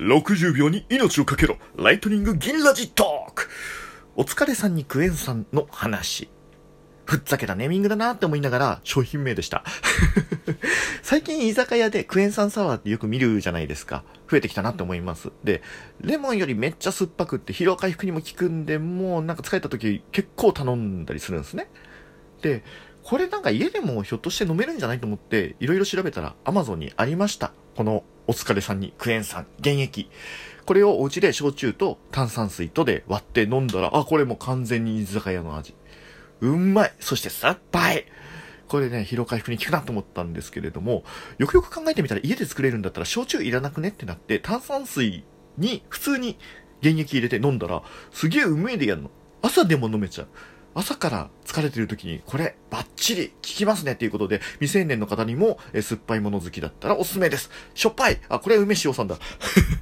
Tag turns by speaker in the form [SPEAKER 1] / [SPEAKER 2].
[SPEAKER 1] 60秒に命をかけろライトニング銀ラジトークお疲れさんにクエン酸の話。ふっざけたネーミングだなって思いながら商品名でした。最近居酒屋でクエン酸サワーってよく見るじゃないですか。増えてきたなって思います。で、レモンよりめっちゃ酸っぱくって疲労回復にも効くんで、もうなんか疲れた時結構頼んだりするんですね。で、これなんか家でもひょっとして飲めるんじゃないと思っていろいろ調べたら Amazon にありました。このお疲れさんにクエン酸原液。これをお家で焼酎と炭酸水とで割って飲んだら、あ、これも完全に居酒屋の味。うんまい。そしてさっぱい。これね、疲労回復に効くなと思ったんですけれども、よくよく考えてみたら家で作れるんだったら焼酎いらなくねってなって、炭酸水に普通に原液入れて飲んだら、すげえうめえでやるの。朝でも飲めちゃう。朝から疲れてる時にこれバッチリ効きますねっていうことで未成年の方にも、え酸っぱいもの好きだったらおすすめです。しょっぱいあ、これ梅塩さんだ。